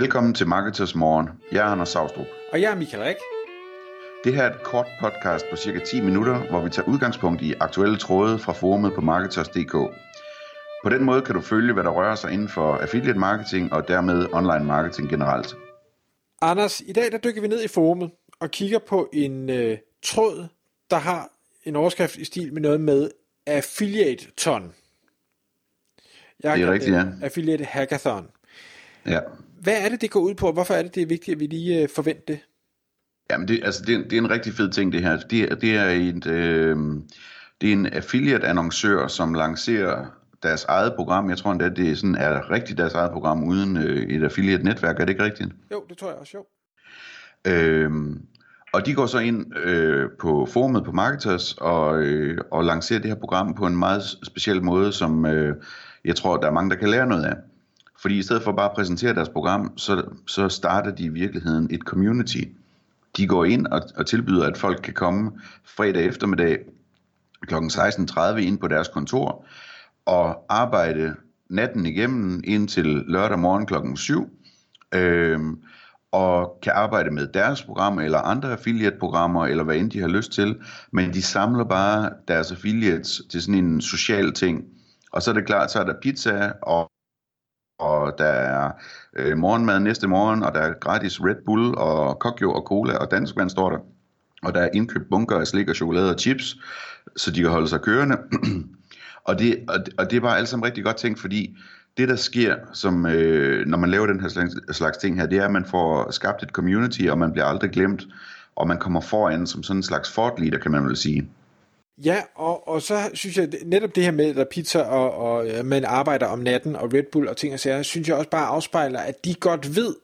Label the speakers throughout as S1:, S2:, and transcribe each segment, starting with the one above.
S1: Velkommen til Marketers Morgen. Jeg er Anders Saustrup.
S2: Og jeg er Michael Rik.
S1: Det her er et kort podcast på cirka 10 minutter, hvor vi tager udgangspunkt i aktuelle tråde fra forumet på Marketers.dk. På den måde kan du følge, hvad der rører sig inden for affiliate marketing og dermed online marketing generelt.
S2: Anders, i dag der dykker vi ned i forumet og kigger på en øh, tråd, der har en overskrift i stil med noget med affiliate ton.
S1: Jeg det er rigtigt, ja.
S2: Affiliate hackathon.
S1: Ja.
S2: Hvad er det, det går ud på, hvorfor er det, det er vigtigt, at vi lige øh, forventer det?
S1: Jamen, det, altså, det, det er en rigtig fed ting, det her. Det, det er et, øh, det er en affiliate-annoncør, som lancerer deres eget program. Jeg tror endda, det er, sådan, er rigtigt deres eget program uden øh, et affiliate-netværk. Er det ikke rigtigt?
S2: Jo, det tror jeg også, jo.
S1: Øhm, og de går så ind øh, på forumet på Marketers og, øh, og lancerer det her program på en meget speciel måde, som øh, jeg tror, der er mange, der kan lære noget af. Fordi i stedet for bare at præsentere deres program, så, så starter de i virkeligheden et community. De går ind og, og tilbyder, at folk kan komme fredag eftermiddag kl. 16.30 ind på deres kontor og arbejde natten igennem indtil lørdag morgen klokken 7. Øhm, og kan arbejde med deres program eller andre affiliate-programmer, eller hvad end de har lyst til, men de samler bare deres affiliates til sådan en social ting. Og så er det klart, så er der pizza, og og der er øh, morgenmad næste morgen, og der er gratis Red Bull, og kokjo og cola, og danskvand står der. Og der er indkøbt bunker af slik og chokolade og chips, så de kan holde sig kørende. og, det, og, det, og det er bare alt sammen rigtig godt tænkt, fordi det der sker, som, øh, når man laver den her slags, slags ting her, det er, at man får skabt et community, og man bliver aldrig glemt, og man kommer foran som sådan en slags fortleader, kan man vel sige.
S2: Ja, og, og så synes jeg, netop det her med, at der pizza og, og man arbejder om natten, og Red Bull og ting og sager, synes jeg også bare afspejler, at de godt ved,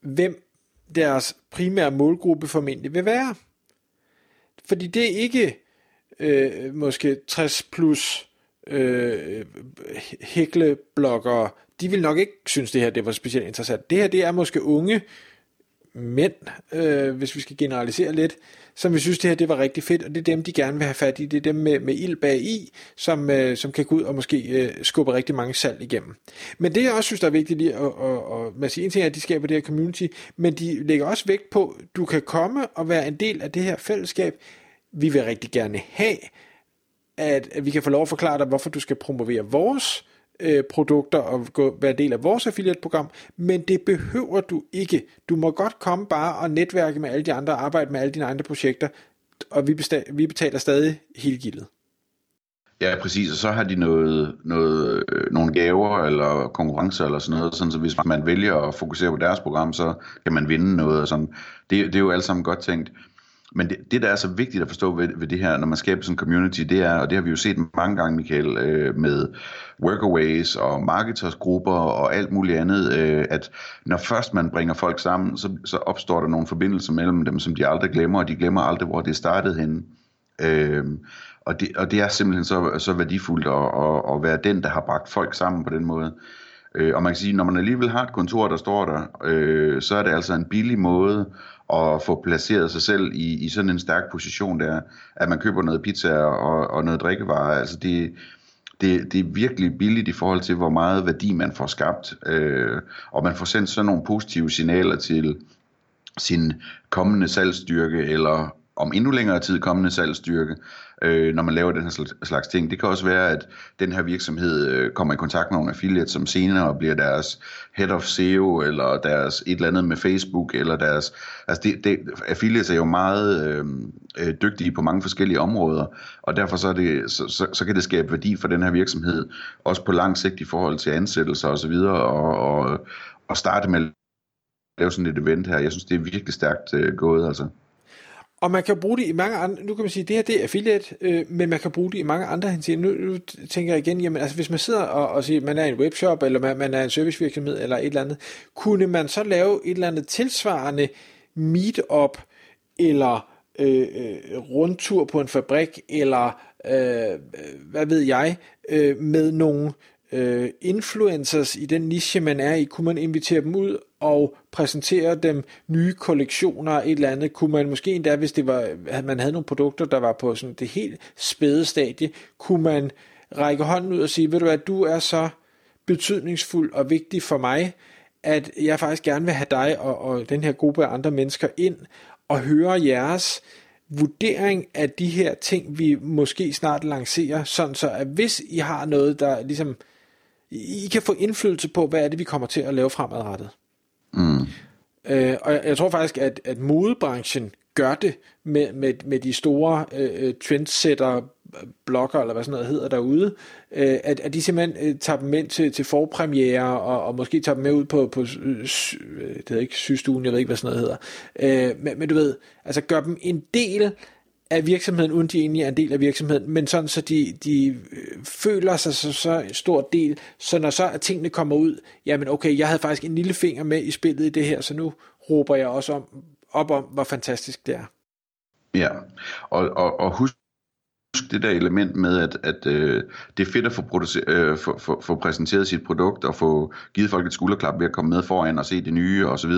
S2: hvem deres primære målgruppe formentlig vil være. Fordi det er ikke øh, måske 60 plus øh, hæklebloggere, de vil nok ikke synes, det her det var specielt interessant. Det her det er måske unge mænd, øh, hvis vi skal generalisere lidt, som vi synes, det her det var rigtig fedt, og det er dem, de gerne vil have fat i. Det er dem med, med ild bag i, som, øh, som kan gå ud og måske øh, skubbe rigtig mange salg igennem. Men det, jeg også synes, der er vigtigt lige, og, og, at, man siger en ting er, at de skaber det her community, men de lægger også vægt på, at du kan komme og være en del af det her fællesskab. Vi vil rigtig gerne have, at, at vi kan få lov at forklare dig, hvorfor du skal promovere vores øh, produkter og gå, være del af vores affiliate-program, men det behøver du ikke. Du må godt komme bare og netværke med alle de andre, og arbejde med alle dine andre projekter, og vi, besta- vi betaler stadig hele gildet.
S1: Ja, præcis, og så har de noget, noget, øh, nogle gaver eller konkurrencer eller sådan noget, sådan så hvis man vælger at fokusere på deres program, så kan man vinde noget og sådan. Det, det er jo alt sammen godt tænkt. Men det, det, der er så vigtigt at forstå ved, ved det her, når man skaber sådan en community, det er, og det har vi jo set mange gange, Michael, øh, med workaways og marketersgrupper og alt muligt andet, øh, at når først man bringer folk sammen, så, så opstår der nogle forbindelser mellem dem, som de aldrig glemmer, og de glemmer aldrig, hvor det startede henne. Øh, og, det, og det er simpelthen så, så værdifuldt at, at, at være den, der har bragt folk sammen på den måde. Øh, og man kan sige, når man alligevel har et kontor, der står der, øh, så er det altså en billig måde at få placeret sig selv i, i sådan en stærk position der, at man køber noget pizza og, og noget drikkevarer. Altså det, det, det er virkelig billigt i forhold til, hvor meget værdi man får skabt, øh, og man får sendt sådan nogle positive signaler til sin kommende salgsstyrke, eller om endnu længere tid kommende salgsstyrke, øh, når man laver den her slags ting. Det kan også være, at den her virksomhed øh, kommer i kontakt med nogle affiliates, som senere bliver deres head of SEO, eller deres et eller andet med Facebook, eller deres... Altså det, det, affiliates er jo meget øh, øh, dygtige på mange forskellige områder, og derfor så, er det, så, så, så kan det skabe værdi for den her virksomhed, også på lang sigt i forhold til ansættelser osv., og, og, og starte med at lave sådan et event her. Jeg synes, det er virkelig stærkt øh, gået, altså.
S2: Og man kan bruge det i mange andre, nu kan man sige, det her det er affiliate, øh, men man kan bruge det i mange andre henseender. Nu, nu tænker jeg igen, jamen altså hvis man sidder og, og siger, man er en webshop, eller man, man er en servicevirksomhed, eller et eller andet, kunne man så lave et eller andet tilsvarende meetup, eller øh, øh, rundtur på en fabrik, eller øh, hvad ved jeg, øh, med nogle øh, influencers i den niche, man er i, kunne man invitere dem ud og præsentere dem nye kollektioner et eller andet, kunne man måske endda, hvis det var, at man havde nogle produkter, der var på sådan det helt spæde stadie, kunne man række hånden ud og sige, ved du hvad, du er så betydningsfuld og vigtig for mig, at jeg faktisk gerne vil have dig og, og den her gruppe af andre mennesker ind og høre jeres vurdering af de her ting, vi måske snart lancerer, sådan så at hvis I har noget, der ligesom, I kan få indflydelse på, hvad er det, vi kommer til at lave fremadrettet. Mm. Øh, og jeg, jeg tror faktisk, at, at modebranchen gør det med, med, med de store øh, øh trendsetter blogger, eller hvad sådan noget hedder derude, øh, at, at de simpelthen øh, tager dem ind til, til forpremiere, og, og måske tager dem med ud på, på øh, det hedder ikke sygestuen, jeg ved ikke, hvad sådan noget hedder. Øh, men, men du ved, altså gør dem en del af virksomheden, uden de egentlig er en del af virksomheden, men sådan så de, de øh, føler sig så, så stor del, så når så at tingene kommer ud, jamen okay, jeg havde faktisk en lille finger med i spillet i det her, så nu råber jeg også om, op om, hvor fantastisk det er.
S1: Ja, og, og, og husk det der element med, at, at øh, det er fedt at få, øh, få, få, få præsenteret sit produkt og få givet folk et skulderklap ved at komme med foran og se det nye osv.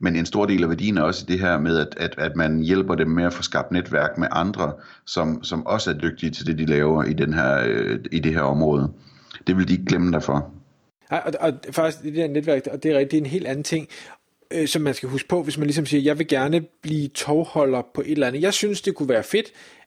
S1: Men en stor del af værdien er også det her med, at, at, at man hjælper dem med at få skabt netværk med andre, som, som også er dygtige til det, de laver i, den her, øh, i det her område. Det vil de ikke glemme derfor.
S2: Nej, og, og faktisk det der netværk, og det er rigtigt en helt anden ting øh, som man skal huske på, hvis man ligesom siger, jeg vil gerne blive togholder på et eller andet. Jeg synes, det kunne være fedt,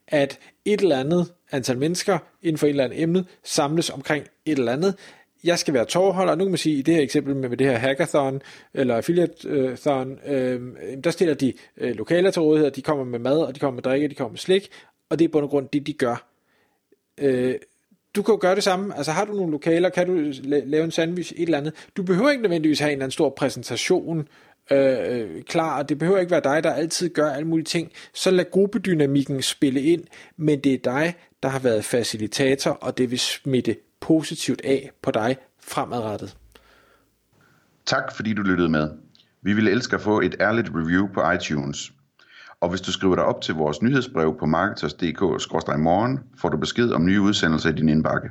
S2: at et eller andet antal mennesker inden for et eller andet emne samles omkring et eller andet. Jeg skal være tovholder, nu kan man sige, i det her eksempel med, det her hackathon, eller affiliatethon, øh, der stiller de øh, lokaler til rådighed, de kommer med mad, og de kommer med drikke, de kommer med slik, og det er på grund af det, de gør. Øh, du kan jo gøre det samme. Altså har du nogle lokaler, kan du lave en sandwich, et eller andet. Du behøver ikke nødvendigvis have en eller anden stor præsentation Øh, øh, klar, og det behøver ikke være dig, der altid gør alle mulige ting. Så lad gruppedynamikken spille ind, men det er dig, der har været facilitator, og det vil smitte positivt af på dig fremadrettet.
S1: Tak fordi du lyttede med. Vi ville elske at få et ærligt review på iTunes. Og hvis du skriver dig op til vores nyhedsbrev på marketers.dk-morgen, får du besked om nye udsendelser i din indbakke.